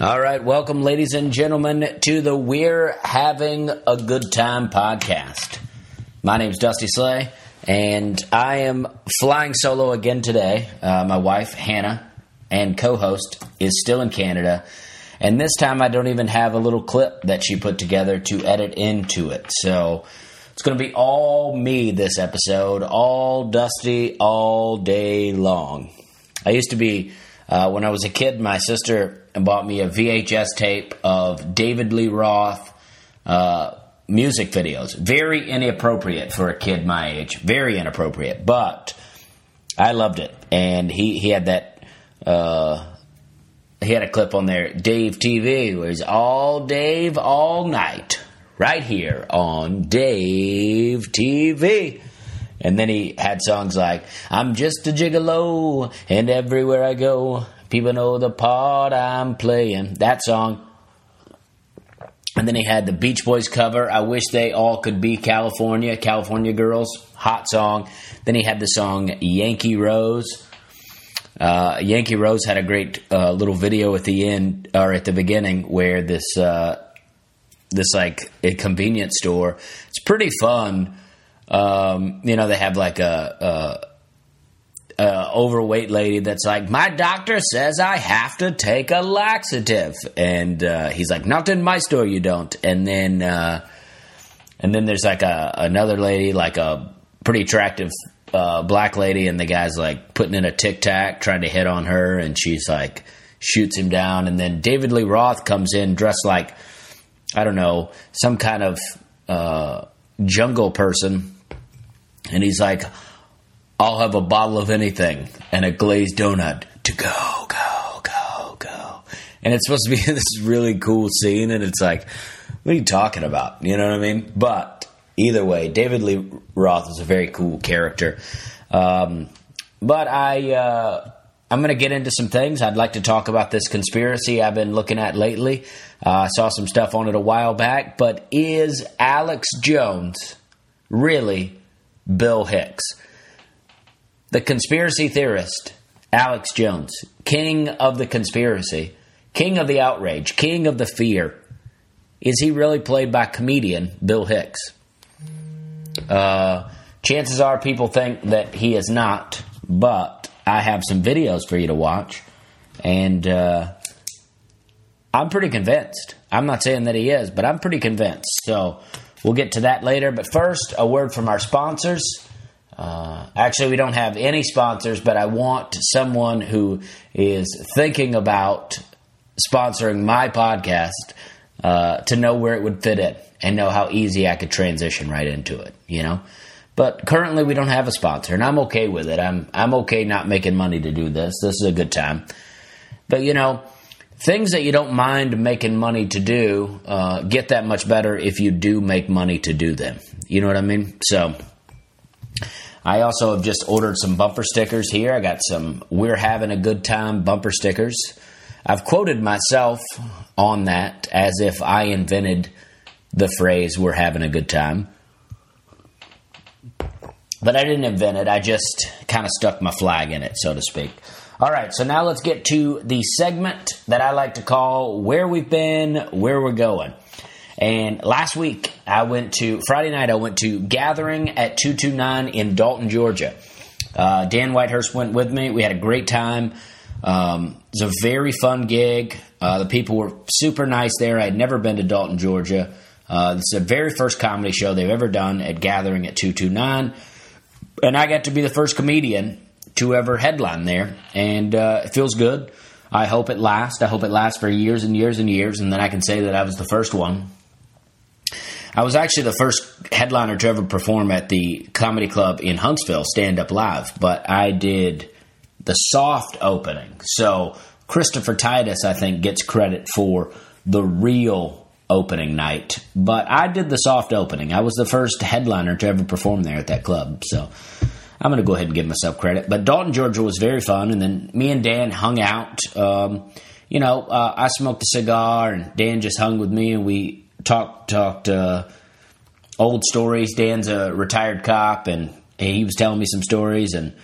All right, welcome, ladies and gentlemen, to the We're Having a Good Time podcast. My name is Dusty Slay, and I am flying solo again today. Uh, my wife, Hannah, and co host is still in Canada, and this time I don't even have a little clip that she put together to edit into it. So it's going to be all me this episode, all Dusty, all day long. I used to be, uh, when I was a kid, my sister bought me a VHS tape of David Lee Roth uh, music videos. Very inappropriate for a kid my age. Very inappropriate. But I loved it. And he, he had that. Uh, he had a clip on there, Dave TV, where he's all Dave all night, right here on Dave TV. And then he had songs like, I'm just a gigolo, and everywhere I go, people know the part I'm playing. That song. And then he had the Beach Boys cover, I Wish They All Could Be California, California Girls, hot song. Then he had the song Yankee Rose. Uh, Yankee Rose had a great uh, little video at the end or at the beginning where this uh, this like a convenience store. It's pretty fun. Um, you know, they have like a, a, a, overweight lady that's like, "My doctor says I have to take a laxative," and uh, he's like, "Not in my store, you don't." And then uh, and then there's like a another lady, like a pretty attractive uh, black lady, and the guy's like putting in a tic tac, trying to hit on her, and she's like shoots him down, and then David Lee Roth comes in dressed like I don't know some kind of uh, jungle person, and he's like, "I'll have a bottle of anything and a glazed donut to go, go, go, go," and it's supposed to be this really cool scene, and it's like, "What are you talking about?" You know what I mean? But either way, David Lee Roth is a very cool character. Um, but I, uh, I'm going to get into some things. I'd like to talk about this conspiracy I've been looking at lately. Uh, I saw some stuff on it a while back, but is Alex Jones really Bill Hicks? The conspiracy theorist, Alex Jones, king of the conspiracy, king of the outrage, king of the fear. Is he really played by comedian Bill Hicks? Uh, chances are people think that he is not, but I have some videos for you to watch, and uh, I'm pretty convinced. I'm not saying that he is, but I'm pretty convinced. So we'll get to that later. But first, a word from our sponsors. Uh, actually, we don't have any sponsors, but I want someone who is thinking about sponsoring my podcast uh, to know where it would fit in and know how easy I could transition right into it, you know? But currently we don't have a sponsor and I'm okay with it. I'm I'm okay not making money to do this. This is a good time. But you know, things that you don't mind making money to do uh, get that much better if you do make money to do them. You know what I mean? So I also have just ordered some bumper stickers here. I got some We're Having a Good Time bumper stickers. I've quoted myself on that as if I invented the phrase we're having a good time. But I didn't invent it, I just kind of stuck my flag in it, so to speak. All right, so now let's get to the segment that I like to call Where We've Been, Where We're Going. And last week, I went to, Friday night, I went to Gathering at 229 in Dalton, Georgia. Uh, Dan Whitehurst went with me. We had a great time. Um, it was a very fun gig. Uh, the people were super nice there. I had never been to Dalton, Georgia. Uh, is the very first comedy show they've ever done at Gathering at 229. And I got to be the first comedian to ever headline there. And uh, it feels good. I hope it lasts. I hope it lasts for years and years and years. And then I can say that I was the first one. I was actually the first headliner to ever perform at the comedy club in Huntsville, Stand Up Live. But I did the soft opening. So Christopher Titus, I think, gets credit for the real opening night, but I did the soft opening. I was the first headliner to ever perform there at that club, so I'm going to go ahead and give myself credit. But Dalton, Georgia was very fun, and then me and Dan hung out. Um, you know, uh, I smoked a cigar, and Dan just hung with me, and we talked talked uh, old stories. Dan's a retired cop, and he was telling me some stories, and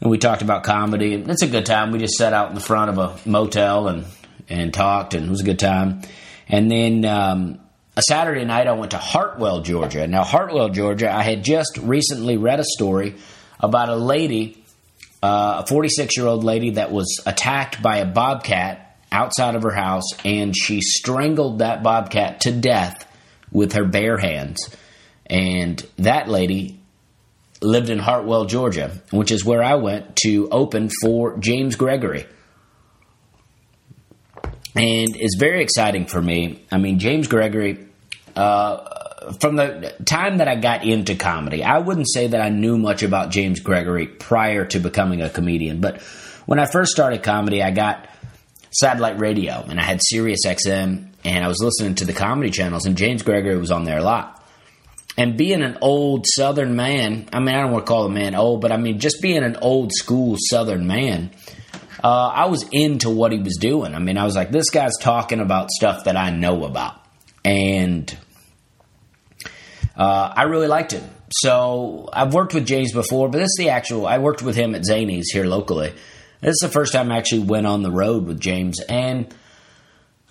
and we talked about comedy. And it's a good time. We just sat out in the front of a motel and and talked, and it was a good time. And then um, a Saturday night, I went to Hartwell, Georgia. Now, Hartwell, Georgia, I had just recently read a story about a lady, uh, a 46 year old lady, that was attacked by a bobcat outside of her house, and she strangled that bobcat to death with her bare hands. And that lady lived in Hartwell, Georgia, which is where I went to open for James Gregory. And it's very exciting for me. I mean, James Gregory, uh, from the time that I got into comedy, I wouldn't say that I knew much about James Gregory prior to becoming a comedian. But when I first started comedy, I got satellite radio and I had Sirius XM and I was listening to the comedy channels, and James Gregory was on there a lot and being an old Southern man, I mean, I don't want to call a man old, but I mean, just being an old school Southern man, uh, I was into what he was doing. I mean, I was like, this guy's talking about stuff that I know about. And uh, I really liked him. So I've worked with James before, but this is the actual, I worked with him at Zany's here locally. This is the first time I actually went on the road with James. And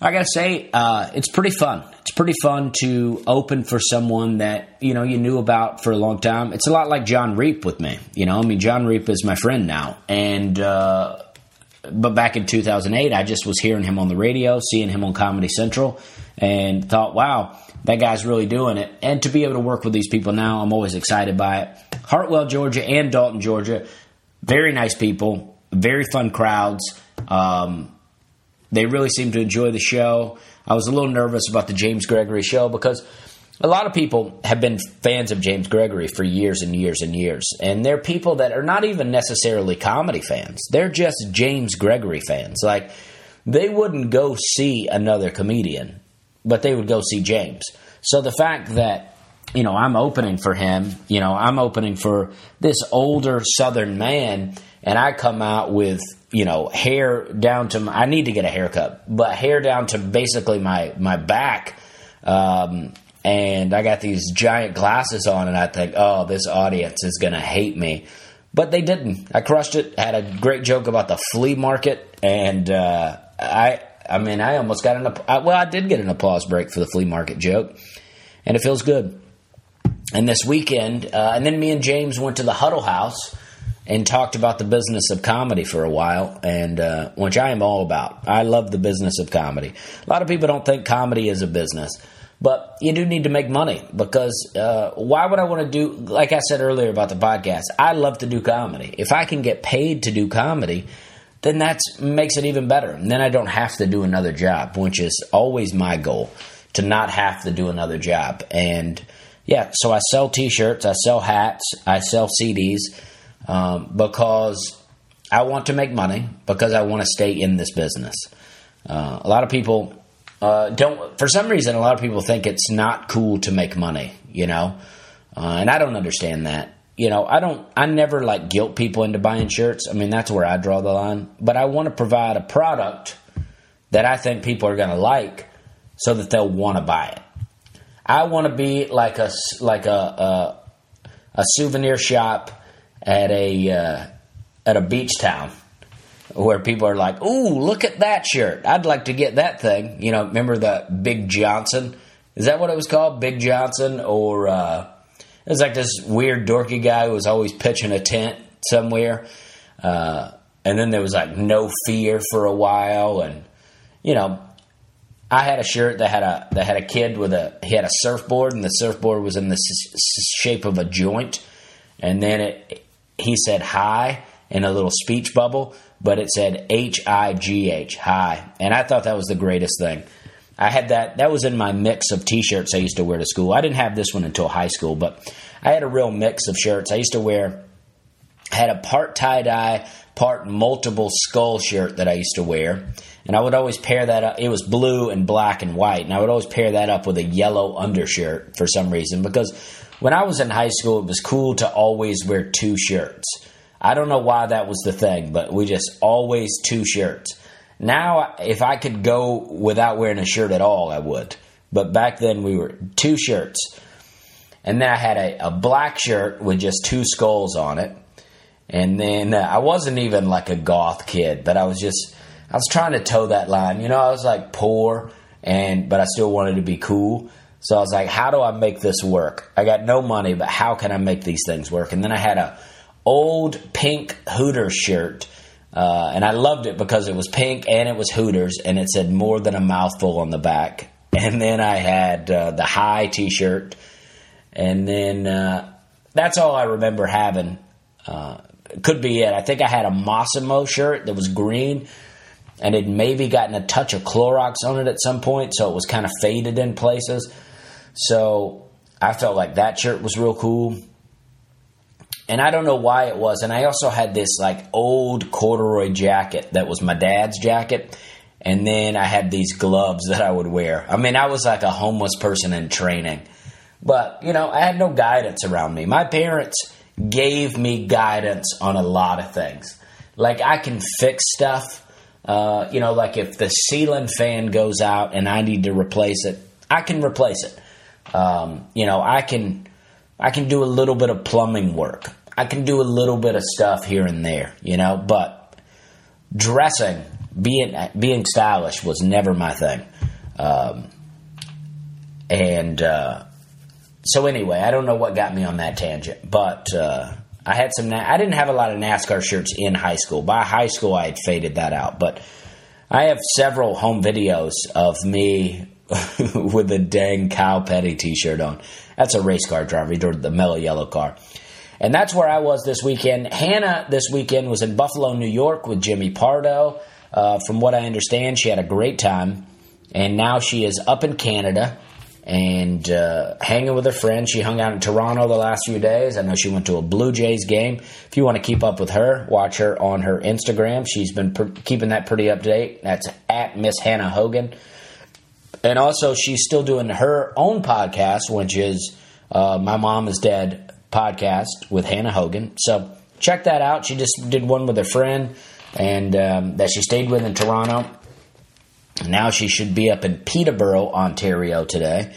I got to say, uh, it's pretty fun it's pretty fun to open for someone that you know you knew about for a long time. It's a lot like John Reep with me. You know, I mean, John Reep is my friend now, and uh, but back in 2008, I just was hearing him on the radio, seeing him on Comedy Central, and thought, wow, that guy's really doing it. And to be able to work with these people now, I'm always excited by it. Hartwell, Georgia, and Dalton, Georgia, very nice people, very fun crowds. Um, they really seem to enjoy the show. I was a little nervous about the James Gregory show because a lot of people have been fans of James Gregory for years and years and years. And they're people that are not even necessarily comedy fans. They're just James Gregory fans. Like, they wouldn't go see another comedian, but they would go see James. So the fact that, you know, I'm opening for him, you know, I'm opening for this older Southern man, and I come out with you know, hair down to my, I need to get a haircut, but hair down to basically my my back. Um, and I got these giant glasses on, and I think, oh, this audience is gonna hate me. But they didn't. I crushed it. Had a great joke about the flea market, and uh, I, I mean, I almost got an. Well, I did get an applause break for the flea market joke, and it feels good. And this weekend, uh, and then me and James went to the Huddle House and talked about the business of comedy for a while, and uh, which I am all about. I love the business of comedy. A lot of people don't think comedy is a business, but you do need to make money because uh, why would I want to do? Like I said earlier about the podcast, I love to do comedy. If I can get paid to do comedy, then that makes it even better. And then I don't have to do another job, which is always my goal to not have to do another job. And yeah, so I sell T-shirts, I sell hats, I sell CDs um, because I want to make money because I want to stay in this business. Uh, a lot of people uh, don't, for some reason, a lot of people think it's not cool to make money, you know, uh, and I don't understand that. You know, I don't, I never like guilt people into buying shirts. I mean, that's where I draw the line. But I want to provide a product that I think people are going to like so that they'll want to buy it. I want to be like a, like a, a, a souvenir shop at a uh, at a beach town where people are like, "Ooh, look at that shirt! I'd like to get that thing." You know, remember the Big Johnson? Is that what it was called, Big Johnson? Or uh, it was like this weird dorky guy who was always pitching a tent somewhere. Uh, and then there was like no fear for a while, and you know, I had a shirt that had a that had a kid with a he had a surfboard, and the surfboard was in the s- shape of a joint, and then it he said hi in a little speech bubble, but it said H I G H, hi. And I thought that was the greatest thing. I had that, that was in my mix of t shirts I used to wear to school. I didn't have this one until high school, but I had a real mix of shirts. I used to wear, I had a part tie dye, part multiple skull shirt that I used to wear. And I would always pair that up. It was blue and black and white. And I would always pair that up with a yellow undershirt for some reason because when I was in high school, it was cool to always wear two shirts. I don't know why that was the thing, but we just always two shirts. Now, if I could go without wearing a shirt at all, I would. But back then, we were two shirts. And then I had a, a black shirt with just two skulls on it. And then uh, I wasn't even like a goth kid, but I was just, I was trying to toe that line. You know, I was like poor and but I still wanted to be cool. So I was like, how do I make this work? I got no money, but how can I make these things work? And then I had a old pink Hooters shirt. Uh, and I loved it because it was pink and it was Hooters and it said more than a mouthful on the back. And then I had uh, the high t shirt. And then uh, that's all I remember having. Uh, could be it. I think I had a Mossimo shirt that was green and it maybe gotten a touch of Clorox on it at some point, so it was kind of faded in places. So I felt like that shirt was real cool. And I don't know why it was. And I also had this like old corduroy jacket that was my dad's jacket. And then I had these gloves that I would wear. I mean, I was like a homeless person in training. But, you know, I had no guidance around me. My parents gave me guidance on a lot of things. Like, I can fix stuff uh, you know, like if the ceiling fan goes out and I need to replace it, I can replace it. Um, you know, I can I can do a little bit of plumbing work. I can do a little bit of stuff here and there, you know, but dressing, being being stylish was never my thing. Um, and uh, so anyway, I don't know what got me on that tangent, but uh, I had some. I didn't have a lot of NASCAR shirts in high school. By high school, I had faded that out. But I have several home videos of me with a dang Kyle Petty T-shirt on. That's a race car driver. He drove the Mello Yello car. And that's where I was this weekend. Hannah this weekend was in Buffalo, New York with Jimmy Pardo. Uh, from what I understand, she had a great time. And now she is up in Canada and uh, hanging with her friends. She hung out in Toronto the last few days. I know she went to a Blue Jays game. If you want to keep up with her, watch her on her Instagram. She's been keeping that pretty up to date. That's at Miss Hannah Hogan. And also, she's still doing her own podcast, which is uh, My Mom is Dead podcast with Hannah Hogan. So check that out. She just did one with a friend and um, that she stayed with in Toronto. Now she should be up in Peterborough, Ontario today.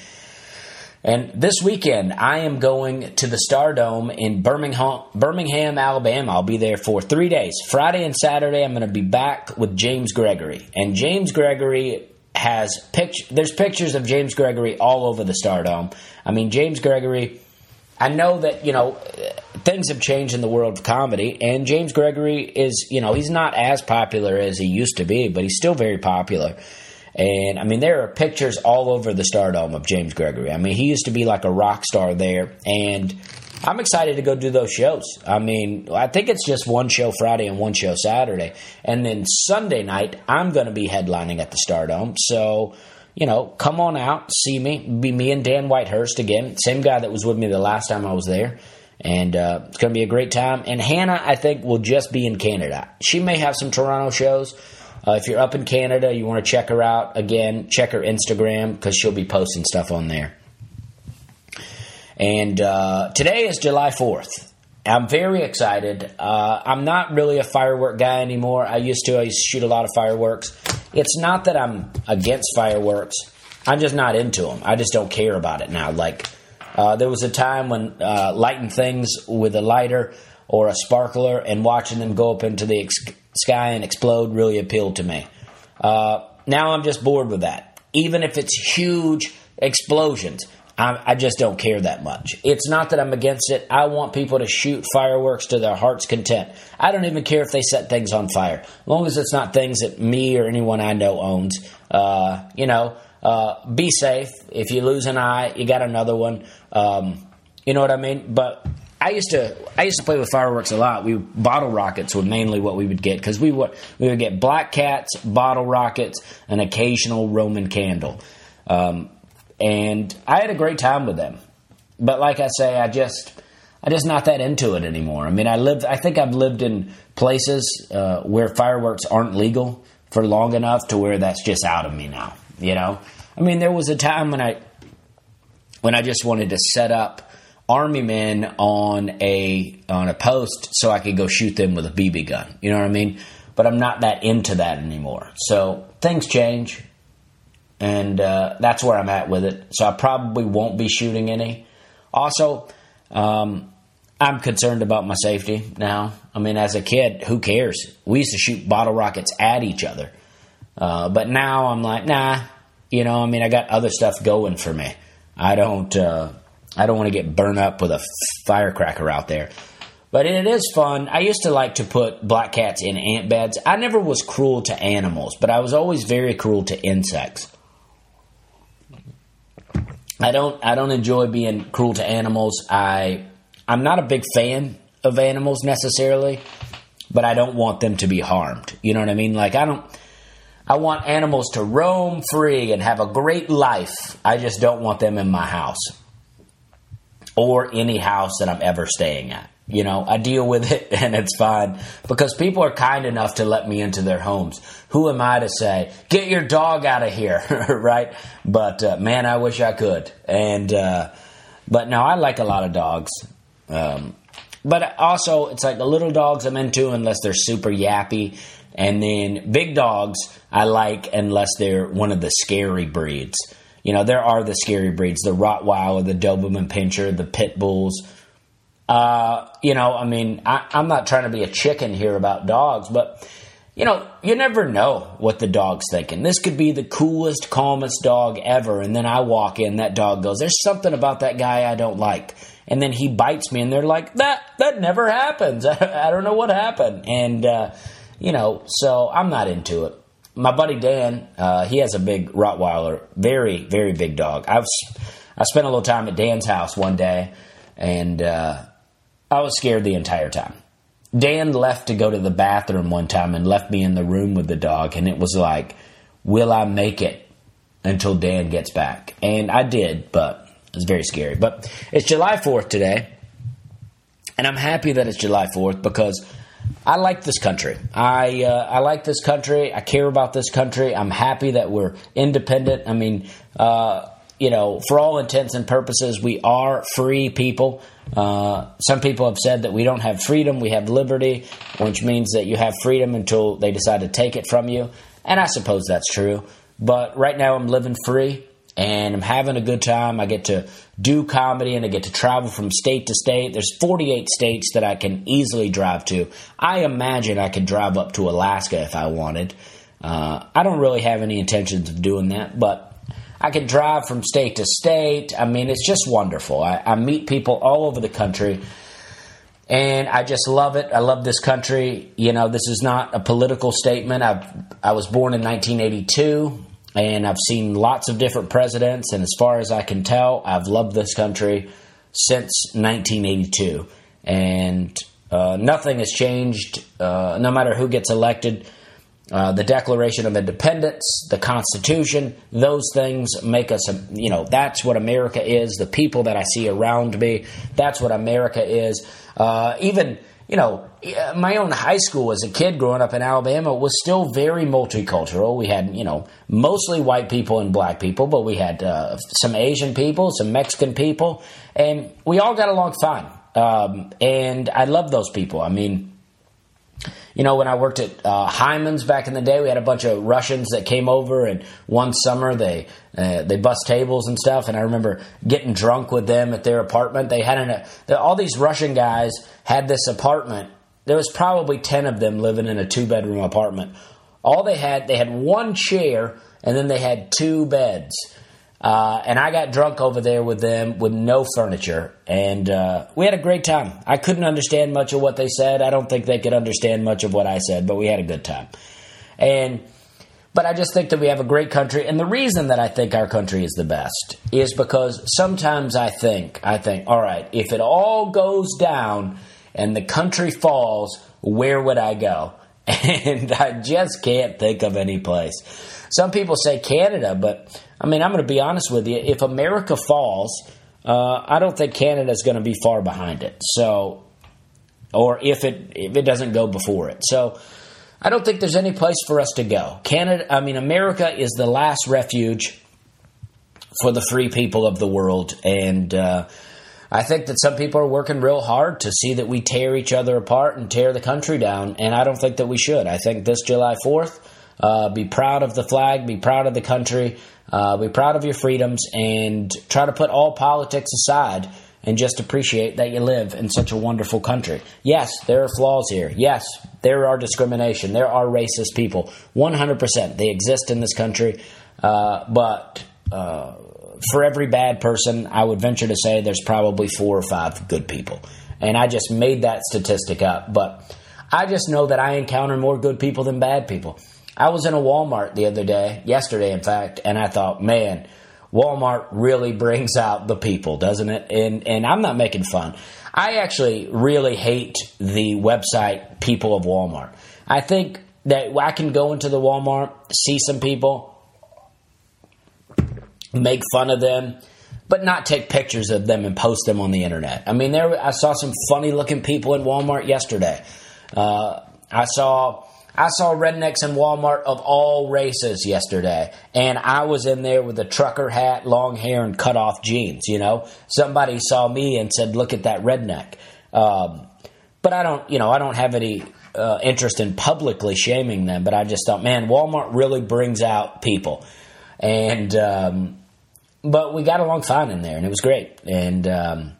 And this weekend, I am going to the Stardome in Birmingham, Birmingham, Alabama. I'll be there for three days. Friday and Saturday, I'm going to be back with James Gregory. And James Gregory has pictures. There's pictures of James Gregory all over the Stardome. I mean, James Gregory. I know that you know things have changed in the world of comedy, and James Gregory is, you know, he's not as popular as he used to be, but he's still very popular. And I mean, there are pictures all over the Stardome of James Gregory. I mean, he used to be like a rock star there, and I'm excited to go do those shows. I mean, I think it's just one show Friday and one show Saturday. And then Sunday night, I'm going to be headlining at the Stardome. So, you know, come on out, see me, be me and Dan Whitehurst again, same guy that was with me the last time I was there and uh, it's going to be a great time. And Hannah, I think, will just be in Canada. She may have some Toronto shows. Uh, if you're up in Canada, you want to check her out again. Check her Instagram because she'll be posting stuff on there. And uh, today is July 4th. I'm very excited. Uh, I'm not really a firework guy anymore. I used to. I used to shoot a lot of fireworks. It's not that I'm against fireworks. I'm just not into them. I just don't care about it now. Like uh, there was a time when uh, lighting things with a lighter or a sparkler and watching them go up into the ex- sky and explode really appealed to me. Uh, now I'm just bored with that. Even if it's huge explosions, I, I, just don't care that much. It's not that I'm against it. I want people to shoot fireworks to their heart's content. I don't even care if they set things on fire, as long as it's not things that me or anyone I know owns. Uh, you know, uh, be safe. If you lose an eye, you got another one. Um, you know what I mean? But I used to I used to play with fireworks a lot. We bottle rockets were mainly what we would get because we would we would get black cats, bottle rockets, an occasional Roman candle, um, and I had a great time with them. But like I say, I just I just not that into it anymore. I mean, I lived I think I've lived in places uh, where fireworks aren't legal for long enough to where that's just out of me now. You know, I mean, there was a time when I when I just wanted to set up army men on a on a post so I could go shoot them with a BB gun. You know what I mean? But I'm not that into that anymore. So things change, and uh, that's where I'm at with it. So I probably won't be shooting any. Also, um, I'm concerned about my safety now. I mean, as a kid, who cares? We used to shoot bottle rockets at each other. Uh, but now I'm like, nah, you know, I mean, I got other stuff going for me. I don't, uh, I don't want to get burned up with a firecracker out there. But it is fun. I used to like to put black cats in ant beds. I never was cruel to animals, but I was always very cruel to insects. I don't I don't enjoy being cruel to animals. I I'm not a big fan of animals necessarily, but I don't want them to be harmed. You know what I mean? Like I don't I want animals to roam free and have a great life. I just don't want them in my house or any house that I'm ever staying at. You know, I deal with it and it's fine because people are kind enough to let me into their homes. Who am I to say, get your dog out of here, right? But uh, man, I wish I could. And, uh, but no, I like a lot of dogs. Um, but also, it's like the little dogs I'm into unless they're super yappy. And then big dogs I like unless they're one of the scary breeds. You know, there are the scary breeds the Rottweiler, the Doberman Pinscher, the Pit Bulls uh, you know, I mean, I, I'm not trying to be a chicken here about dogs, but you know, you never know what the dog's thinking. This could be the coolest, calmest dog ever, and then I walk in, that dog goes, "There's something about that guy I don't like," and then he bites me, and they're like, "That that never happens. I, don't know what happened," and uh, you know, so I'm not into it. My buddy Dan, uh, he has a big Rottweiler, very very big dog. I've I spent a little time at Dan's house one day, and uh, I was scared the entire time. Dan left to go to the bathroom one time and left me in the room with the dog, and it was like, will I make it until Dan gets back? And I did, but it was very scary. But it's July 4th today, and I'm happy that it's July 4th because I like this country. I uh, I like this country. I care about this country. I'm happy that we're independent. I mean, uh, you know, for all intents and purposes, we are free people. Uh, some people have said that we don't have freedom, we have liberty, which means that you have freedom until they decide to take it from you. And I suppose that's true. But right now I'm living free and I'm having a good time. I get to do comedy and I get to travel from state to state. There's 48 states that I can easily drive to. I imagine I could drive up to Alaska if I wanted. Uh, I don't really have any intentions of doing that, but I can drive from state to state. I mean, it's just wonderful. I, I meet people all over the country and I just love it. I love this country. You know, this is not a political statement. I I was born in 1982, and I've seen lots of different presidents. And as far as I can tell, I've loved this country since 1982, and uh, nothing has changed. Uh, no matter who gets elected, uh, the Declaration of Independence, the Constitution, those things make us, you know, that's what America is. The people that I see around me, that's what America is. Uh, even, you know, my own high school as a kid growing up in Alabama was still very multicultural. We had, you know, mostly white people and black people, but we had uh, some Asian people, some Mexican people, and we all got along fine. Um, and I love those people. I mean, you know, when I worked at uh, Hyman's back in the day, we had a bunch of Russians that came over, and one summer they uh, they bust tables and stuff. And I remember getting drunk with them at their apartment. They had an, uh, all these Russian guys had this apartment. There was probably ten of them living in a two bedroom apartment. All they had, they had one chair, and then they had two beds. Uh, and I got drunk over there with them with no furniture, and uh, we had a great time. I couldn't understand much of what they said. I don't think they could understand much of what I said, but we had a good time. And but I just think that we have a great country, and the reason that I think our country is the best is because sometimes I think, I think, all right, if it all goes down and the country falls, where would I go? And I just can't think of any place. Some people say Canada, but I mean, I'm going to be honest with you. If America falls, uh, I don't think Canada is going to be far behind it. So, or if it if it doesn't go before it, so I don't think there's any place for us to go. Canada, I mean, America is the last refuge for the free people of the world, and uh, I think that some people are working real hard to see that we tear each other apart and tear the country down, and I don't think that we should. I think this July Fourth Uh, be proud of the flag. Be proud of the country. Uh, be proud of your freedoms, and try to put all politics aside and just appreciate that you live in such a wonderful country. Yes, there are flaws here. Yes, there are discrimination. There are racist people. 100%. They exist in this country. Uh, but uh, for every bad person, I would venture to say there's probably four or five good people. And I just made that statistic up. But I just know that I encounter more good people than bad people. I was in a Walmart the other day, yesterday, in fact, and I thought, man, Walmart really brings out the people, doesn't it? And and I'm not making fun. I actually really hate the website people of Walmart. I think that I can go into the Walmart, see some people, make fun of them, but not take pictures of them and post them on the internet. I mean, there I saw some funny looking people in Walmart yesterday. Uh, I saw I saw rednecks in Walmart of all races yesterday, and I was in there with a trucker hat, long hair, and cut off jeans. You know, somebody saw me and said, "Look at that redneck." Um, but I don't, you know, I don't have any uh, interest in publicly shaming them. But I just thought, man, Walmart really brings out people, and um, but we got along fine in there, and it was great, and. Um,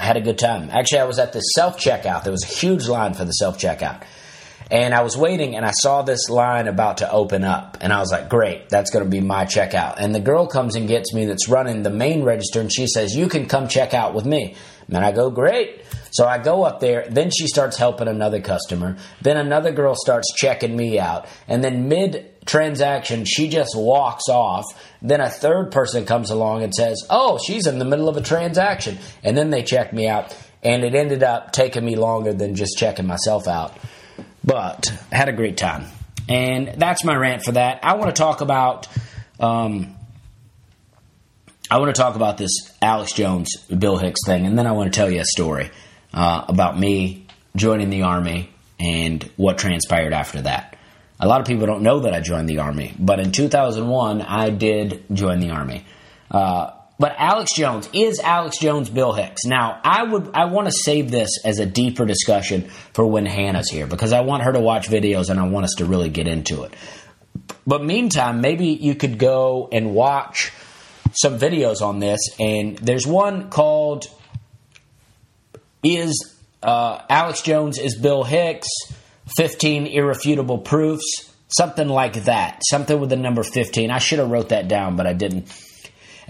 I had a good time. Actually, I was at the self checkout. There was a huge line for the self checkout and I was waiting and I saw this line about to open up. And I was like, great, that's going to be my checkout. And the girl comes and gets me that's running the main register and she says, you can come check out with me. And I go, great. So I go up there. Then she starts helping another customer. Then another girl starts checking me out. And then mid transaction, she just walks off. Then a third person comes along and says, oh, she's in the middle of a transaction. And then they check me out. And it ended up taking me longer than just checking myself out. But had a great time. And that's my rant for that. I want to talk about um, I want to talk about this Alex Jones Bill Hicks thing, and then I want to tell you a story uh, about me joining the army and what transpired after that. A lot of people don't know that I joined the army, but in 2001 I did join the army. Uh, but Alex Jones is Alex Jones Bill Hicks. Now, I would I want to save this as a deeper discussion for when Hannah's here because I want her to watch videos and I want us to really get into it. But meantime, maybe you could go and watch some videos on this and there's one called is uh, Alex Jones is Bill Hicks? 15 irrefutable proofs? Something like that. Something with the number 15 I should have wrote that down but I didn't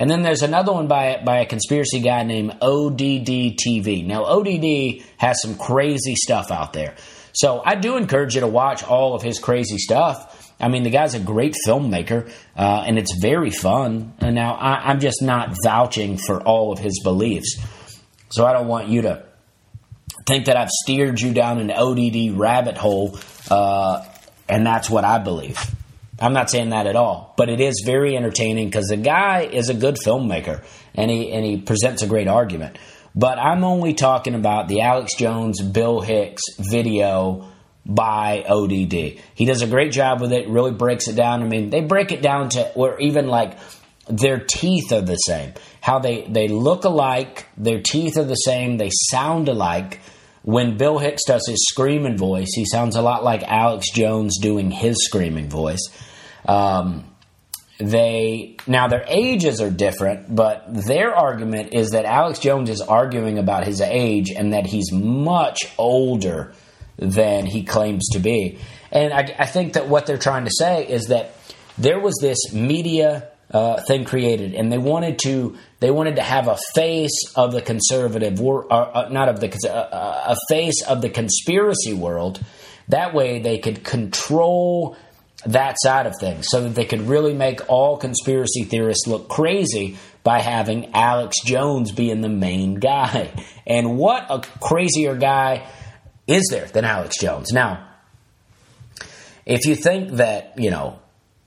and then there's another one by by a conspiracy guy named ODD TV. Now ODD has some crazy stuff out there. So I do encourage you to watch all of his crazy stuff. I mean, the guy's a great filmmaker, uh, and it's very fun. And now I, I'm just not vouching for all of his beliefs. So I don't want you to think that I've steered you down an ODD rabbit hole, uh, and that's what I believe. I'm not saying that at all, but it is very entertaining because the guy is a good filmmaker and he and he presents a great argument. But I'm only talking about the Alex Jones Bill Hicks video by ODD. He does a great job with it, really breaks it down. I mean, they break it down to where even like their teeth are the same. How they, they look alike, their teeth are the same, they sound alike. When Bill Hicks does his screaming voice, he sounds a lot like Alex Jones doing his screaming voice. Um, they now their ages are different, but their argument is that Alex Jones is arguing about his age and that he's much older than he claims to be. And I, I think that what they're trying to say is that there was this media uh, thing created, and they wanted to they wanted to have a face of the conservative, or uh, uh, not of the uh, uh, a face of the conspiracy world. That way, they could control that side of things so that they could really make all conspiracy theorists look crazy by having Alex Jones being the main guy. And what a crazier guy is there than Alex Jones? Now, if you think that, you know,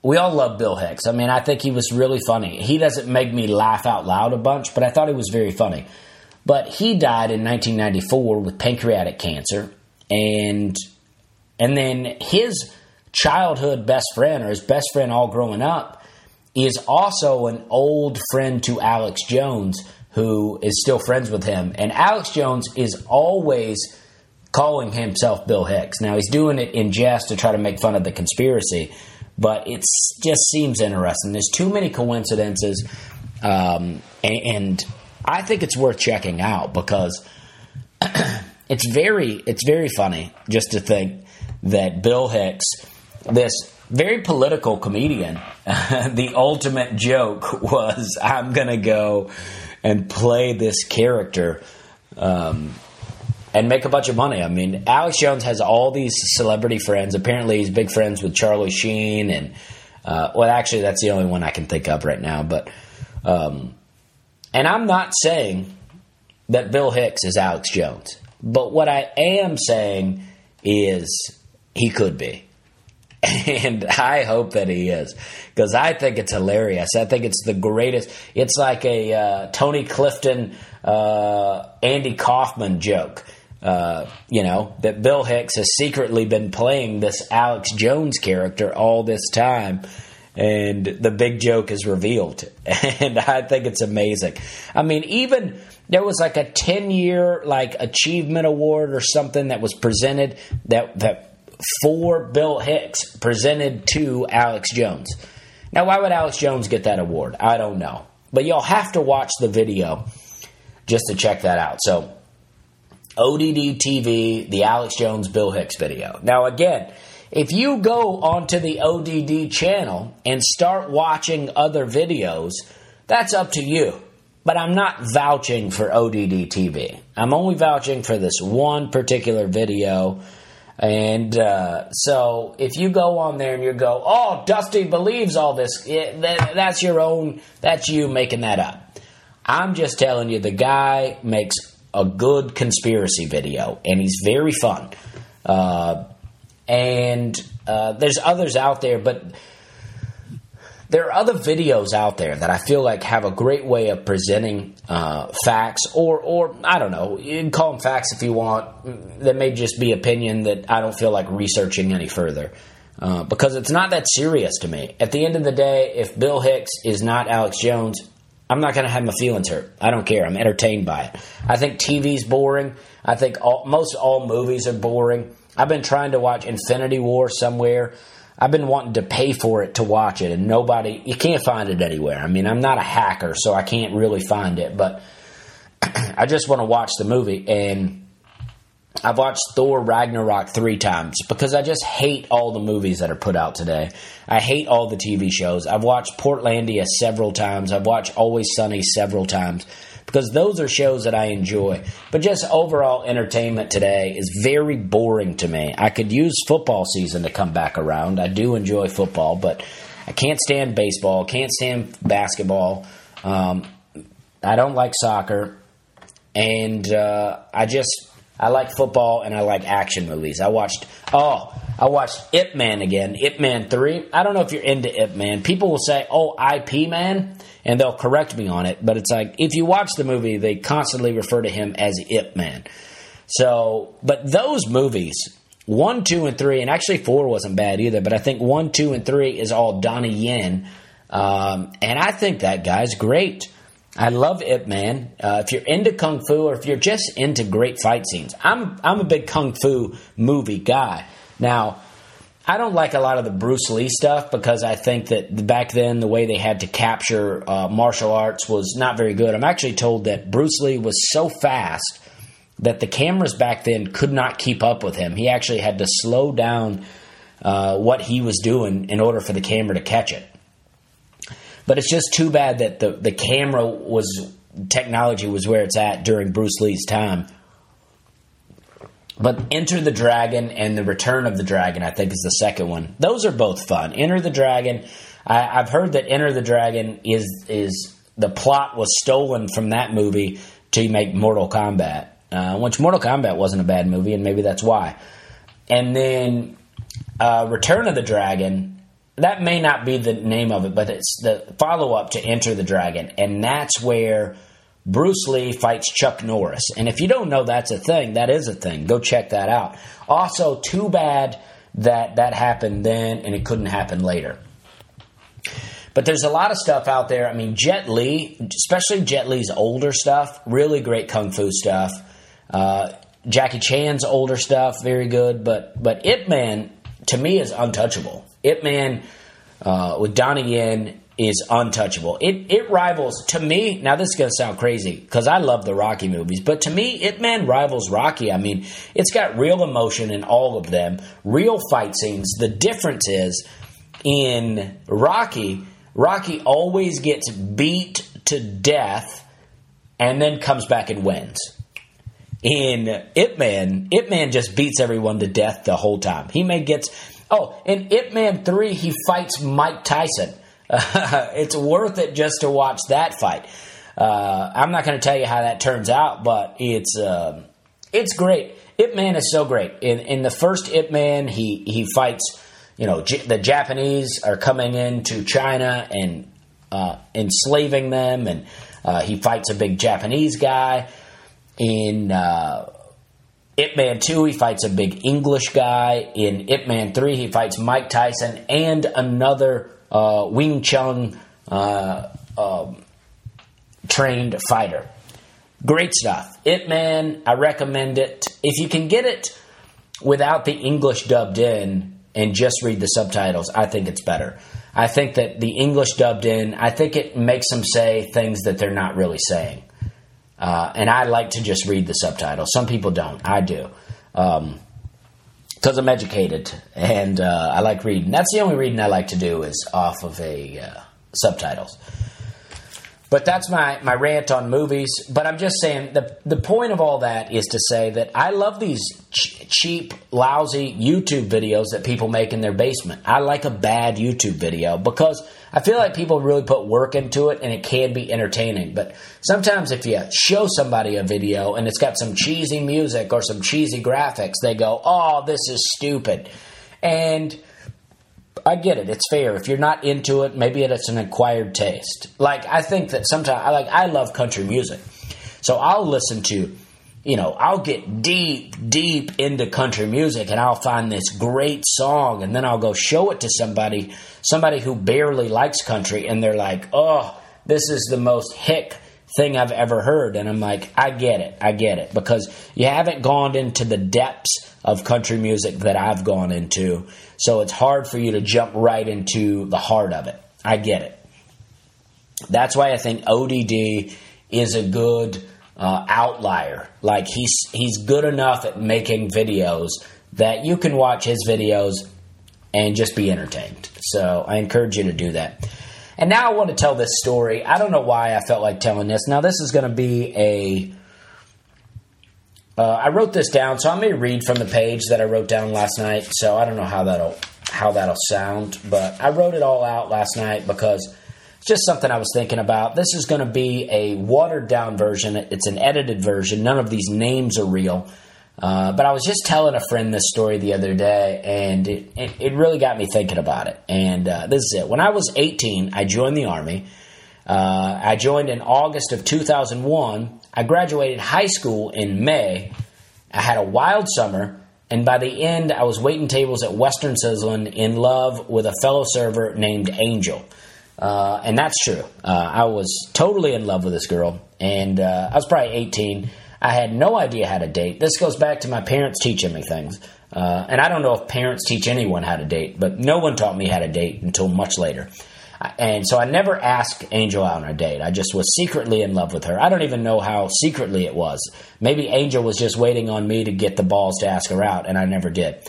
we all love Bill Hicks. I mean, I think he was really funny. He doesn't make me laugh out loud a bunch, but I thought he was very funny. But he died in 1994 with pancreatic cancer, and and then his childhood best friend or his best friend all growing up is also an old friend to Alex Jones who is still friends with him. And Alex Jones is always calling himself Bill Hicks. Now he's doing it in jest to try to make fun of the conspiracy, but it just seems interesting. There's too many coincidences, um, and, and I think it's worth checking out because it's very it's very funny just to think that Bill Hicks, this very political comedian, the ultimate joke was I'm gonna go and play this character. Um, and make a bunch of money. I mean, Alex Jones has all these celebrity friends. Apparently, he's big friends with Charlie Sheen, and uh, well, actually, that's the only one I can think of right now. But, um, and I'm not saying that Bill Hicks is Alex Jones, but what I am saying is he could be. And I hope that he is because I think it's hilarious. I think it's the greatest. It's like a uh, Tony Clifton, uh, Andy Kaufman joke uh, you know, that Bill Hicks has secretly been playing this Alex Jones character all this time. And the big joke is revealed. And I think it's amazing. I mean, even there was like a 10 year like achievement award or something that was presented that, that for Bill Hicks presented to Alex Jones. Now, why would Alex Jones get that award? I don't know. But you'll have to watch the video just to check that out. So ODD TV, the Alex Jones Bill Hicks video. Now, again, if you go onto the ODD channel and start watching other videos, that's up to you. But I'm not vouching for ODD TV. I'm only vouching for this one particular video. And uh, so if you go on there and you go, oh, Dusty believes all this, it, that, that's your own, that's you making that up. I'm just telling you, the guy makes a good conspiracy video, and he's very fun. Uh, and uh, there's others out there, but there are other videos out there that I feel like have a great way of presenting uh, facts, or, or I don't know, you can call them facts if you want. That may just be opinion that I don't feel like researching any further. Uh, because it's not that serious to me. At the end of the day, if Bill Hicks is not Alex Jones, I'm not going to have my feelings hurt. I don't care. I'm entertained by it. I think TV's boring. I think all, most all movies are boring. I've been trying to watch Infinity War somewhere. I've been wanting to pay for it to watch it, and nobody, you can't find it anywhere. I mean, I'm not a hacker, so I can't really find it, but I just want to watch the movie. And I've watched Thor Ragnarok three times because I just hate all the movies that are put out today. I hate all the TV shows. I've watched Portlandia several times. I've watched Always Sunny several times because those are shows that I enjoy. But just overall entertainment today is very boring to me. I could use football season to come back around. I do enjoy football, but I can't stand baseball, can't stand basketball. Um, I don't like soccer. And uh, I just I like football and I like action movies. I watched oh, I watched Ip Man again, Ip Man 3. I don't know if you're into Ip Man. People will say, "Oh, IP Man," and they'll correct me on it, but it's like if you watch the movie, they constantly refer to him as Ip Man. So, but those movies, 1, 2 and 3, and actually 4 wasn't bad either, but I think 1, 2 and 3 is all Donnie Yen. Um, and I think that guy's great. I love Ip Man. Uh, if you're into kung fu, or if you're just into great fight scenes, I'm I'm a big kung fu movie guy. Now, I don't like a lot of the Bruce Lee stuff because I think that back then the way they had to capture uh, martial arts was not very good. I'm actually told that Bruce Lee was so fast that the cameras back then could not keep up with him. He actually had to slow down uh, what he was doing in order for the camera to catch it. But it's just too bad that the, the camera was technology was where it's at during Bruce Lee's time. But Enter the Dragon and The Return of the Dragon, I think, is the second one. Those are both fun. Enter the Dragon, I, have heard that Enter the Dragon is is the plot was stolen from that movie to make Mortal Kombat, uh, which Mortal Kombat wasn't a bad movie, and maybe that's why. And then uh, Return of the Dragon that may not be the name of it, but it's the follow up to Enter the Dragon, and that's where Bruce Lee fights Chuck Norris. And if you don't know that's a thing, that is a thing. Go check that out. Also, too bad that that happened then and it couldn't happen later. But there's a lot of stuff out there. I mean, Jet Li, especially Jet Li's older stuff, really great kung fu stuff. Uh, Jackie Chan's older stuff, very good. But but Ip Man to me is untouchable. Ip Man uh, with Donnie Yen is untouchable. It it rivals to me. Now this is gonna sound crazy because I love the Rocky movies, but to me, Ip Man rivals Rocky. I mean, it's got real emotion in all of them, real fight scenes. The difference is in Rocky, Rocky always gets beat to death and then comes back and wins. In Ip Man, Ip Man just beats everyone to death the whole time. He may gets oh in Ip Man three he fights Mike Tyson. Uh, it's worth it just to watch that fight. Uh, I'm not going to tell you how that turns out, but it's uh, it's great. Ip Man is so great. In in the first Ip Man, he he fights. You know, J- the Japanese are coming into China and uh, enslaving them, and uh, he fights a big Japanese guy. In uh, Ip Man 2, he fights a big English guy. In Ip Man 3, he fights Mike Tyson and another Wing Chun uh, um, trained fighter. Great stuff. Ip Man, I recommend it. If you can get it without the English dubbed in and just read the subtitles, I think it's better. I think that the English dubbed in, I think it makes them say things that they're not really saying. Uh, and I like to just read the subtitles. Some people don't. I do. Um, because I'm educated and uh, I like reading. That's the only reading I like to do is off of a uh, subtitles. But that's my, my rant on movies. But I'm just saying the the point of all that is to say that I love these ch- cheap, lousy YouTube videos that people make in their basement. I like a bad YouTube video because I feel like people really put work into it and it can be entertaining. But sometimes if you show somebody a video and it's got some cheesy music or some cheesy graphics, they go, "Oh, this is stupid," and I get it. It's fair. If you're not into it, maybe it's an acquired taste. Like I think that sometimes I like I love country music. So I'll listen to, you know, I'll get deep, deep into country music and I'll find this great song and then I'll go show it to somebody, somebody who barely likes country and they're like, "Oh, this is the most hick thing I've ever heard. And I'm like, I get it. I get it. Because you haven't gone into the depths of country music that I've gone into. So it's hard for you to jump right into the heart of it. I get it. That's why I think ODD is a good uh, outlier. Like he's he's good enough at making videos that you can watch his videos and just be entertained. So I encourage you to do that. And now I want to tell this story. I don't know why I felt like telling this. Now this is going to be a. Uh, I wrote this down, so going to read from the page that I wrote down last night. So I don't know how that'll how that'll sound, but I wrote it all out last night because it's just something I was thinking about. This is going to be a watered down version. It's an edited version. None of these names are real. Uh, but I was just telling a friend this story the other day, and it, it, it really got me thinking about it. And uh, this is it. When I was 18, I joined the Army. Uh, I joined in August of 2001. I graduated high school in May. I had a wild summer, and by the end, I was waiting tables at Western Sizzlin in love with a fellow server named Angel. Uh, and that's true. Uh, I was totally in love with this girl, and uh, I was probably 18. I had no idea how to date. This goes back to my parents teaching me things. Uh, and I don't know if parents teach anyone how to date, but no one taught me how to date until much later. And so I never asked Angel out on a date. I just was secretly in love with her. I don't even know how secretly it was. Maybe Angel was just waiting on me to get the balls to ask her out, and I never did.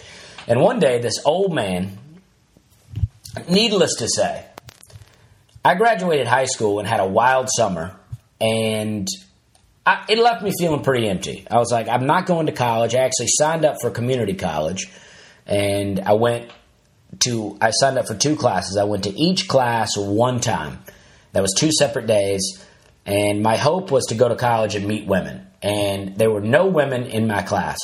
And one day, this old man, needless to say, I graduated high school and had a wild summer, and I, it left me feeling pretty empty. I was like, I'm not going to college. I actually signed up for community college, and I went to. I signed up for two classes. I went to each class one time. That was two separate days, and my hope was to go to college and meet women. And there were no women in my class.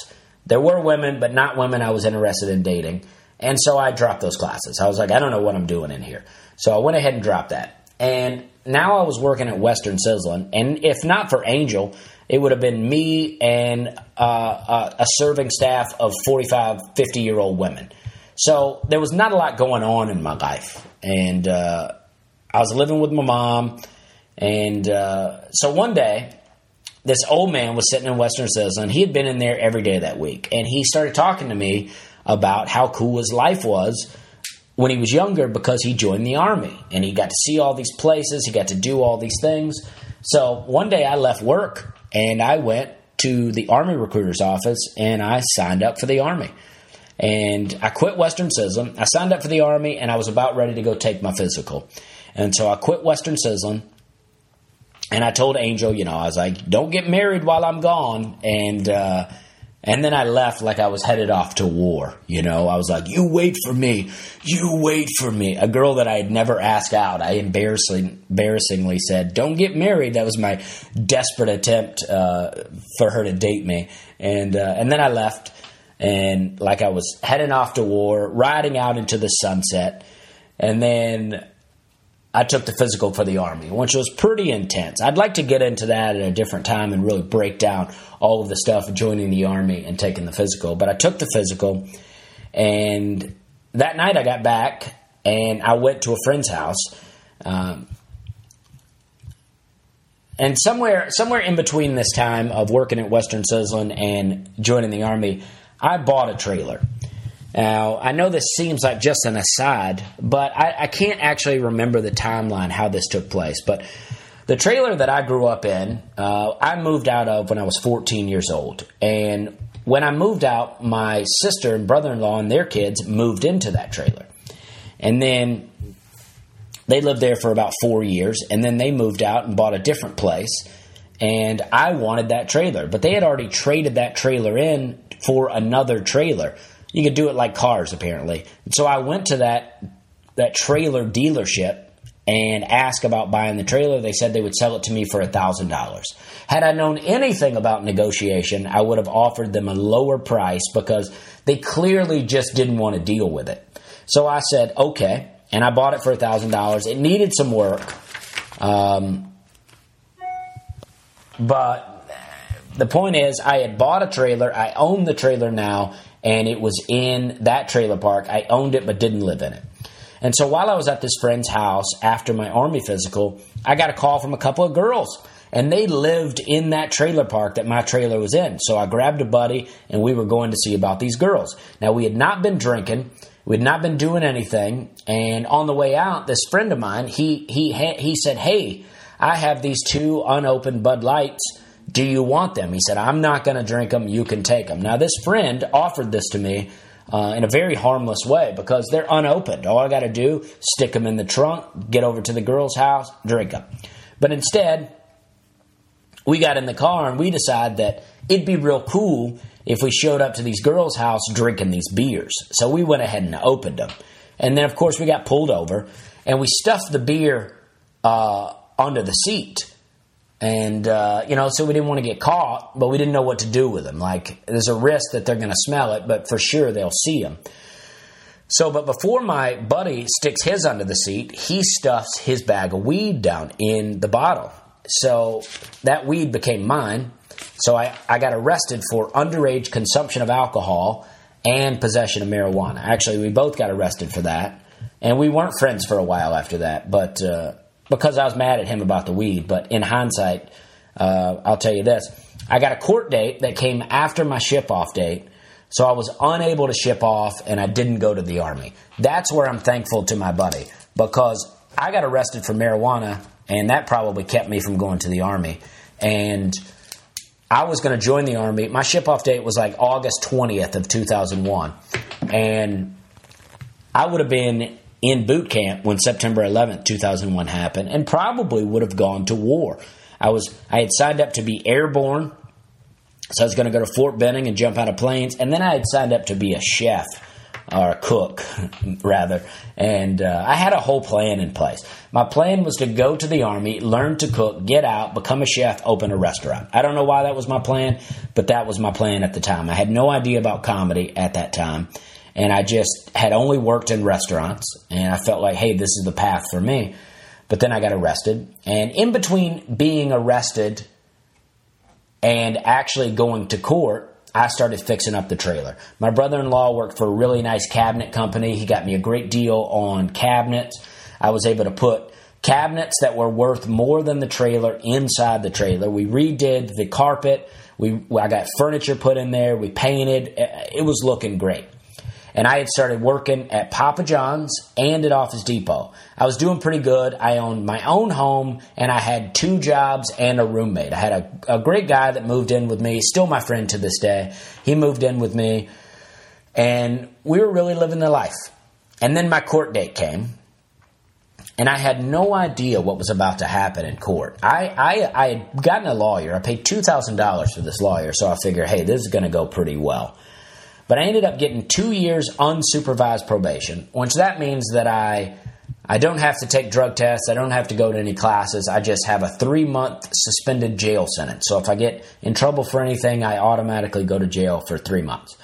There were women, but not women I was interested in dating. And so I dropped those classes. I was like, I don't know what I'm doing in here. So I went ahead and dropped that. And now I was working at Western Sizzlin, and if not for Angel, it would have been me and uh, uh a serving staff of 45, 50 year old women. So there was not a lot going on in my life. And uh, I was living with my mom. And uh, so one day, this old man was sitting in Western Sizzlin. He had been in there every day that week, and he started talking to me about how cool his life was when he was younger because he joined the army and he got to see all these places, he got to do all these things. So one day I left work and I went to the army recruiter's office and I signed up for the army. And I quit Western Sizzlin. I signed up for the army and I was about ready to go take my physical. And so I quit Western Sizzlin. and I told Angel, you know, I was like, don't get married while I'm gone. And, uh, and then I left like I was headed off to war. You know, I was like, you wait for me. You wait for me. A girl that I had never asked out, I embarrassingly, embarrassingly said, don't get married. That was my desperate attempt uh, for her to date me. And, uh, and then I left and like I was heading off to war, riding out into the sunset. And then I took the physical for the Army, which was pretty intense. I'd like to get into that at a different time and really break down all of the stuff joining the Army and taking the physical. But I took the physical, and that night I got back and I went to a friend's house. Um, and somewhere, somewhere in between this time of working at Western Sizzlin and joining the Army, I bought a trailer. Now, I know this seems like just an aside, but I, I, can't actually remember the timeline how this took place. But the trailer that I grew up in, uh, I moved out of when I was 14 years old. And when I moved out, my sister and brother in law and their kids moved into that trailer. And then they lived there for about four years. And then they moved out and bought a different place. And I wanted that trailer, but they had already traded that trailer in for another trailer. You could do it like cars, apparently. So I went to that that trailer dealership and asked about buying the trailer. They said they would sell it to me for a thousand dollars. Had I known anything about negotiation, I would have offered them a lower price because they clearly just didn't want to deal with it. So I said, okay, and I bought it for a thousand dollars. It needed some work, um, but the point is, I had bought a trailer. I own the trailer now, and it was in that trailer park. I owned it but didn't live in it. And so while I was at this friend's house after my Army physical, I got a call from a couple of girls. And they lived in that trailer park that my trailer was in. So I grabbed a buddy and we were going to see about these girls. Now, we had not been drinking. We had not been doing anything. And on the way out, this friend of mine, he, he, he said, Hey, I have these two unopened Bud Lights do you want them? He said, I'm not going to drink them. You can take them. Now, this friend offered this to me uh, in a very harmless way because they're unopened. All I got to do, stick them in the trunk, get over to the girl's house, drink them. But instead, we got in the car and we decided that it'd be real cool if we showed up to these girls' house drinking these beers. So we went ahead and opened them. And then, of course, we got pulled over and we stuffed the beer uh, under the seat. And, uh, you know, so we didn't want to get caught, but we didn't know what to do with them. Like, there's a risk that they're going to smell it, but for sure they'll see them. So, but before my buddy sticks his under the seat, he stuffs his bag of weed down in the bottle. So that weed became mine. So I, I got arrested for underage consumption of alcohol and possession of marijuana. Actually, we both got arrested for that. And we weren't friends for a while after that. But uh, because I was mad at him about the weed. But in hindsight, uh, I'll tell you this I got a court date that came after my ship off date. So I was unable to ship off and I didn't go to the Army. That's where I'm thankful to my buddy because I got arrested for marijuana and that probably kept me from going to the Army. And I was going to join the Army. My ship off date was like August 20th of 2001. And I would have been in boot camp when September 11th, 2001 happened and probably would have gone to war. I was I had signed up to be airborne. So I was going to go to Fort Benning and jump out of planes and then I had signed up to be a chef or a cook rather and uh, i had a whole plan in place my plan was to go to the army learn to cook get out become a chef open a restaurant i don't know why that was my plan but that was my plan at the time i had no idea about comedy at that time and I just had only worked in restaurants, and I felt like, hey, this is the path for me. But then I got arrested, and in between being arrested and actually going to court, I started fixing up the trailer. My brother in law worked for a really nice cabinet company. He got me a great deal on cabinets. I was able to put cabinets that were worth more than the trailer inside the trailer. We redid the carpet. We I got furniture put in there. We painted. It was looking great. And I had started working at Papa John's and at Office Depot. I was doing pretty good. I owned my own home and I had two jobs and a roommate. I had a, a great guy that moved in with me, still my friend to this day. He moved in with me and we were really living the life. And then my court date came and I had no idea what was about to happen in court. I, I, I had gotten a lawyer. I paid $2,000 for this lawyer, so I figured, hey, this is going to go pretty well. But I ended up getting two years unsupervised probation, which that means that I I don't have to take drug tests. I don't have to go to any classes. I just have a three month suspended jail sentence. So if I get in trouble for anything, I automatically go to jail for three months.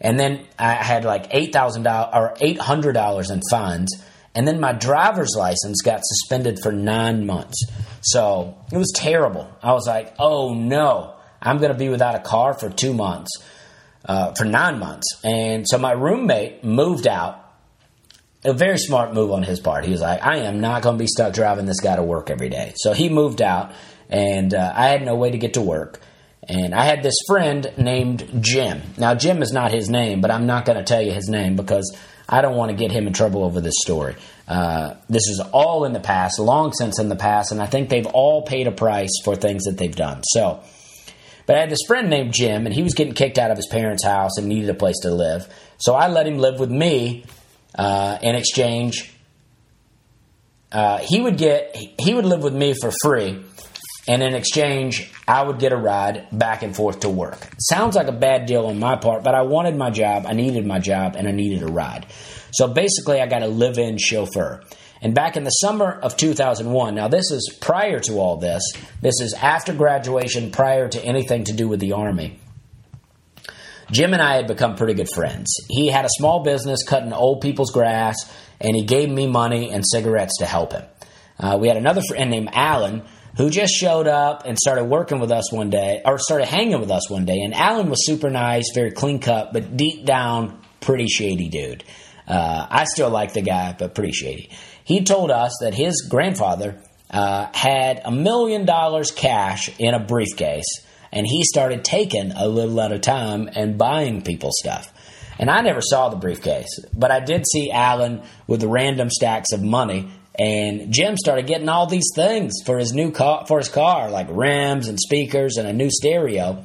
And then I had like eight thousand dollars or eight hundred dollars in fines and then my driver's license got suspended for nine months. So it was terrible. I was like, oh no, I'm going to be without a car for two months, uh, for nine months. And so my roommate moved out. A very smart move on his part. He was like, I am not going to be stuck driving this guy to work every day. So he moved out, and uh, I had no way to get to work. And I had this friend named Jim. Now, Jim is not his name, but I'm not going to tell you his name because I don't want to get him in trouble over this story. Uh, this is all in the past, long since in the past, and I think they've all paid a price for things that they've done. So, but I had this friend named Jim, and he was getting kicked out of his parents' house and needed a place to live. So I let him live with me uh, in exchange. Uh, he would get he would live with me for free, and in exchange, I would get a ride back and forth to work. Sounds like a bad deal on my part, but I wanted my job, I needed my job, and I needed a ride. So basically, I got a live in chauffeur. And back in the summer of 2001, now this is prior to all this, this is after graduation, prior to anything to do with the Army. Jim and I had become pretty good friends. He had a small business cutting old people's grass, and he gave me money and cigarettes to help him. Uh, we had another friend named Alan who just showed up and started working with us one day, or started hanging with us one day. And Alan was super nice, very clean cut, but deep down, pretty shady dude. Uh, I still like the guy, but pretty shady. He told us that his grandfather uh, had a million dollars cash in a briefcase, and he started taking a little at a time and buying people stuff. And I never saw the briefcase, but I did see Alan with random stacks of money and Jim started getting all these things for his new car, for his car, like rims and speakers and a new stereo.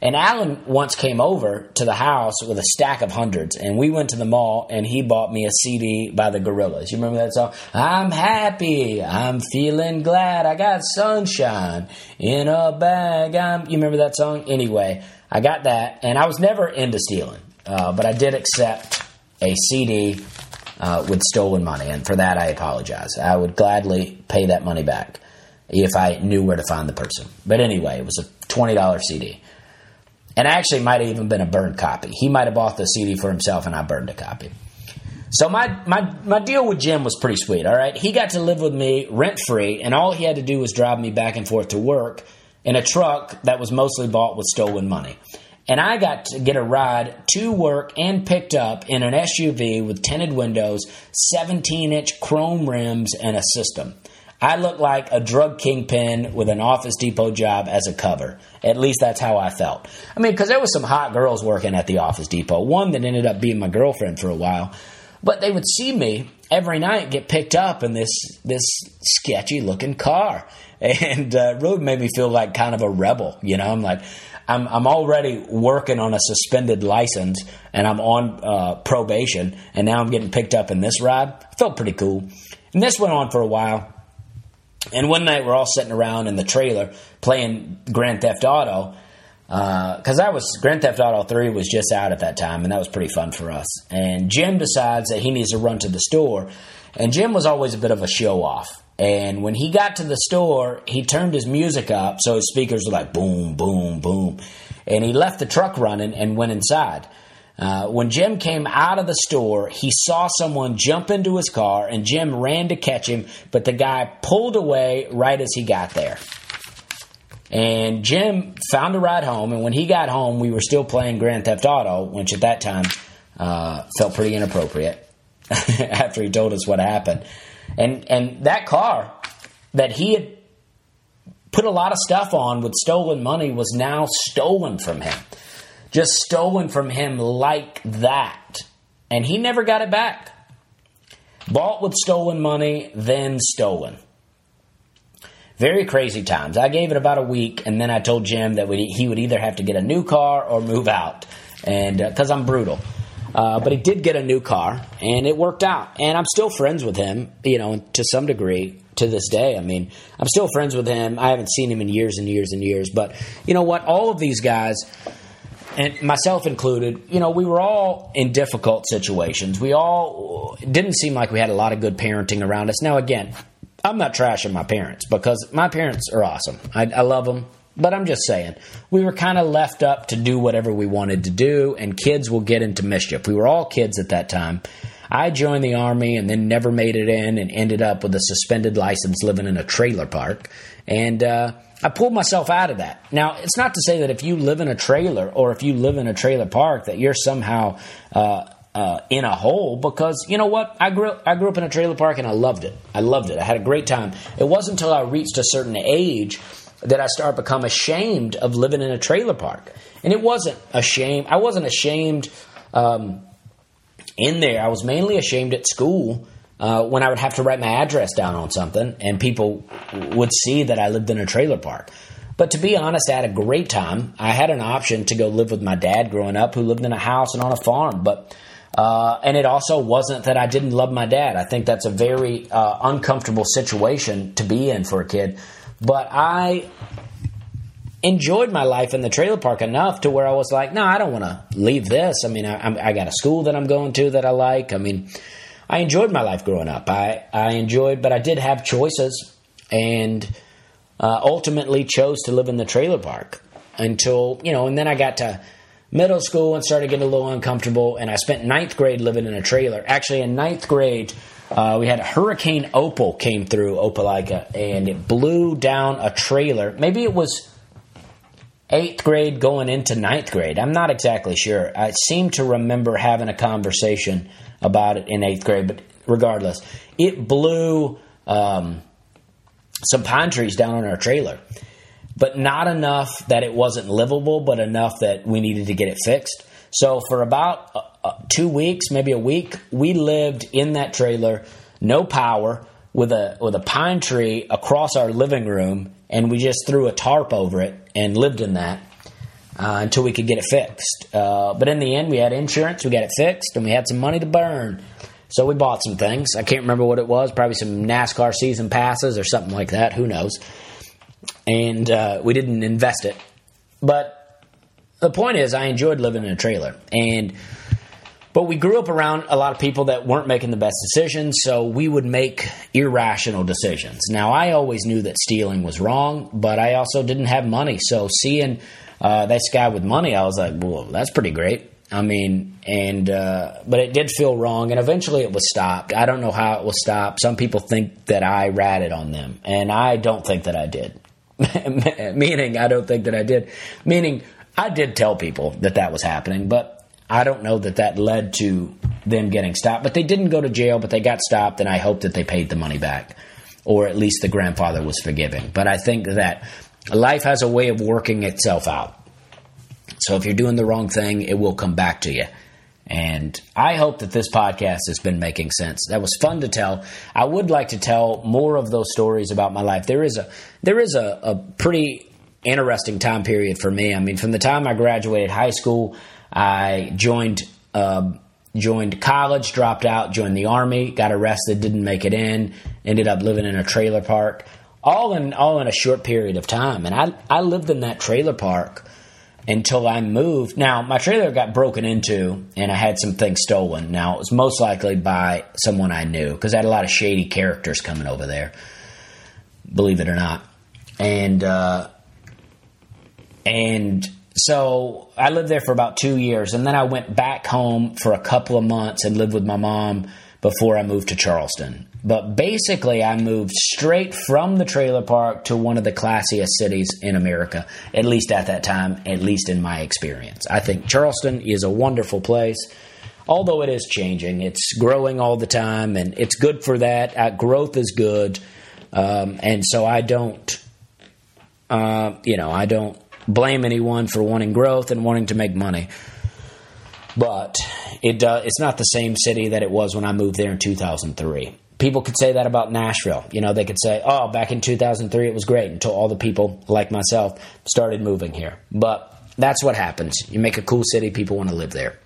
And Alan once came over to the house with a stack of hundreds, and we went to the mall, and he bought me a CD by the Gorillaz. You remember that song? I'm happy, I'm feeling glad, I got sunshine in a bag. I'm, you remember that song? Anyway, I got that, and I was never into stealing, uh, but I did accept a CD uh, with stolen money, and for that I apologize. I would gladly pay that money back if I knew where to find the person. But anyway, it was a $20 CD. And actually might have even been a burned copy. He might have bought the CD for himself and I burned a copy. So my, my, my deal with Jim was pretty sweet, all right? He got to live with me rent free, and all he had to do was drive me back and forth to work in a truck that was mostly bought with stolen money and I got to get a ride to work and picked up in an SUV with tinted windows, 17 inch chrome rims, and a system. I looked like a drug kingpin with an Office Depot job as a cover. At least that's how I felt. I mean, because there was some hot girls working at the Office Depot. One that ended up being my girlfriend for a while, but they would see me every night get picked up in this this sketchy looking car, and uh, really made me feel like kind of a rebel. You know, I'm like, I'm, I'm already working on a suspended license and I'm on uh, probation, and now I'm getting picked up in this ride. I Felt pretty cool. And this went on for a while. And one night we're all sitting around in the trailer playing Grand Theft Auto because uh, that was Grand Theft Auto 3 was just out at that time, and that was pretty fun for us. And Jim decides that he needs to run to the store, and Jim was always a bit of a show off. And when he got to the store, he turned his music up so his speakers were like boom, boom, boom. And he left the truck running and went inside. Uh, when Jim came out of the store, he saw someone jump into his car, and Jim ran to catch him, but the guy pulled away right as he got there. And Jim found a ride home, and when he got home, we were still playing Grand Theft Auto, which at that time uh, felt pretty inappropriate after he told us what happened. And and that car that he had put a lot of stuff on with stolen money was now stolen from him. Just stolen from him like that. And he never got it back. Bought with stolen money, then stolen. Very crazy times. I gave it about a week, and then I told Jim that he would either have to get a new car or move out, and because uh, I'm brutal. Uh, but he did get a new car, and it worked out. And I'm still friends with him, you know, to some degree to this day. I mean, I'm still friends with him. I haven't seen him in years and years and years. But you know what? All of these guys, and myself included, you know, we were all in difficult situations. We all didn't seem like we had a lot of good parenting around us. Now, again, I'm not trashing my parents because my parents are awesome. I, I love them. But I'm just saying, we were kind of left up to do whatever we wanted to do, and kids will get into mischief. We were all kids at that time. I joined the Army and then never made it in and ended up with a suspended license living in a trailer park. And uh, I pulled myself out of that. Now, it's not to say that if you live in a trailer or if you live in a trailer park that you're somehow. Uh, uh, in a hole because you know what I grew I grew up in a trailer park and I loved it. I loved it. I had a great time. It wasn't until I reached a certain age that I started become ashamed of living in a trailer park. And it wasn't ashamed. I wasn't ashamed um, in there. I was mainly ashamed at school uh, when I would have to write my address down on something, and people would see that I lived in a trailer park. But to be honest, I had a great time. I had an option to go live with my dad growing up, who lived in a house and on a farm. But uh, and it also wasn't that I didn't love my dad. I think that's a very uh, uncomfortable situation to be in for a kid. But I enjoyed my life in the trailer park enough to where I was like, no, I don't want to leave this. I mean, I, I, got a school that I'm going to that I like. I mean, I enjoyed my life growing up. I, I enjoyed, but I did have choices and uh, ultimately chose to live in the trailer park until, you know, and then I got to middle school and started getting a little uncomfortable. And I spent ninth grade living in a trailer. Actually, in ninth grade, uh, we had a Hurricane Opal came through Opelika and it blew down a trailer. Maybe it was eighth grade going into ninth grade. I'm not exactly sure. I seem to remember having a conversation about it in eighth grade, but regardless, it blew um, some pine trees down on our trailer, but not enough that it wasn't livable, but enough that we needed to get it fixed. So for about uh, uh, two weeks, maybe a week, we lived in that trailer, no power, with a with a pine tree across our living room, and we just threw a tarp over it and lived in that uh, until we could get it fixed. Uh, but in the end, we had insurance, we got it fixed, and we had some money to burn. So we bought some things. I can't remember what it was. Probably some NASCAR season passes or something like that. Who knows? And uh, we didn't invest it, but the point is, I enjoyed living in a trailer, and but we grew up around a lot of people that weren't making the best decisions, so we would make irrational decisions. Now, I always knew that stealing was wrong, but I also didn't have money, so seeing uh, this guy with money, I was like, "Well, that's pretty great." I mean, and uh, but it did feel wrong, and eventually it was stopped. I don't know how it was stopped. Some people think that I ratted on them, and I don't think that I did. Meaning, I don't think that I did. Meaning, I did tell people that that was happening, but I don't know that that led to them getting stopped. But they didn't go to jail, but they got stopped, and I hope that they paid the money back, or at least the grandfather was forgiven. But I think that life has a way of working itself out. So if you're doing the wrong thing, it will come back to you. And I hope that this podcast has been making sense. That was fun to tell. I would like to tell more of those stories about my life. There is a there is a, a pretty interesting time period for me. I mean, from the time I graduated high school, I joined uh, joined college, dropped out, joined the army, got arrested, didn't make it in, ended up living in a trailer park, all in all in a short period of time. And I I lived in that trailer park until I moved. Now my trailer got broken into, and I had some things stolen. Now it was most likely by someone I knew because I had a lot of shady characters coming over there. Believe it or not, and. Uh, and so I lived there for about two years, and then I went back home for a couple of months and lived with my mom before I moved to Charleston. But basically, I moved straight from the trailer park to one of the classiest cities in America, at least at that time, at least in my experience. I think Charleston is a wonderful place. although it is changing, it's growing all the time, and it's good for that. Uh, growth is good, um, and so I don't, uh, you know, I don't blame anyone for wanting growth and wanting to make money. But it uh, it's not the same city that it was when I moved there in 2003. People could say that about Nashville. You know, they could say, "Oh, back in 2003 it was great," until all the people like myself started moving here. But that's what happens. You make a cool city, people want to live there.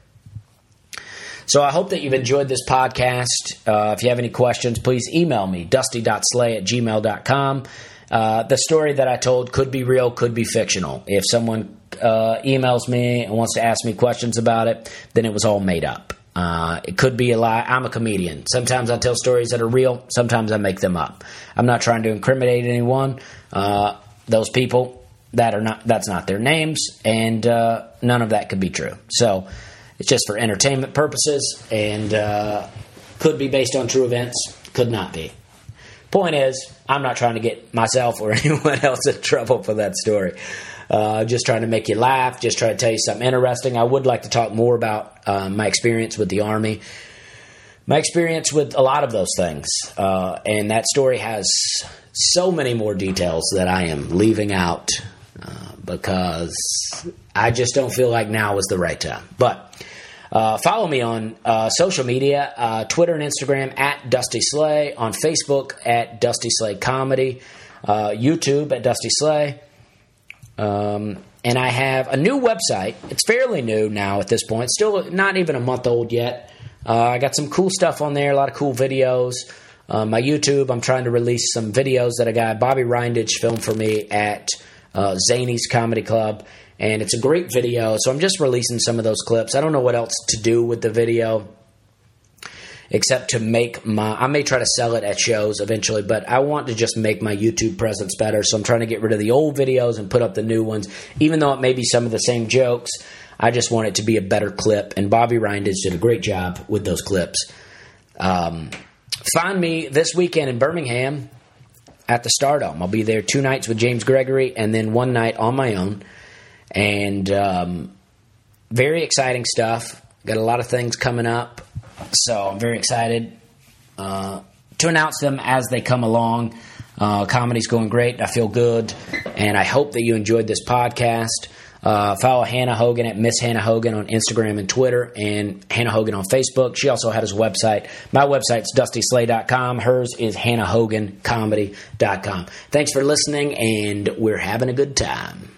So I hope that you've enjoyed this podcast. Uh, if you have any questions, please email me, dusty.slay at gmail.com. Uh, the story that I told could be real, could be fictional. If someone uh, emails me and wants to ask me questions about it, then it was all made up. Uh, it could be a lie. I'm a comedian. Sometimes I tell stories that are real. Sometimes I make them up. I'm not trying to incriminate anyone. Uh, those people that are not that's not their names, and uh, none of that could be true. So it's just for entertainment purposes, and could be based on true events. Could not be. Point is, I'm not trying to get myself or anyone else in trouble for that story. Uh, just trying to make you laugh, just trying to tell you something interesting. I would like to talk more about uh, my experience with the Army, my experience with a lot of those things. Uh, and that story has so many more details that I am leaving out uh, because I just don't feel like now is the right time. But uh, follow me on uh, social media uh, Twitter and Instagram at Dusty Slay, on Facebook at Dusty Slay Comedy, uh, YouTube at Dusty Slay. Um, and I have a new website. It's fairly new now at this point, still not even a month old yet. Uh, I got some cool stuff on there, a lot of cool videos. Uh, my YouTube, I'm trying to release some videos that a guy, Bobby Rindage, filmed for me at Zanies Comedy Club and it's a great video. So I'm just releasing some of those clips. I don't know what else to do with the video except to make my I may try to sell it at shows eventually, but I want to just make my YouTube presence better. So I'm trying to get rid of the old videos and put up the new ones. Even though it may be some of the same jokes, I just want it to be a better clip. And Bobby Rindage did a great job with those clips. Um, find me this weekend in Birmingham at the Stardome. I'll be there two nights with James Gregory and then one night on my own and um, very exciting stuff. Got a lot of things coming up, so I'm very excited uh, to announce them as they come along. Uh, comedy's going great. I feel good, and I hope that you enjoyed this podcast. Uh, follow Hannah Hogan at Miss Hannah Hogan on Instagram and Twitter, and Hannah Hogan on Facebook. She also has a website. My website's dustyslay.com. Hers is hannahhogancomedy.com. Thanks for listening, and we're having a good time.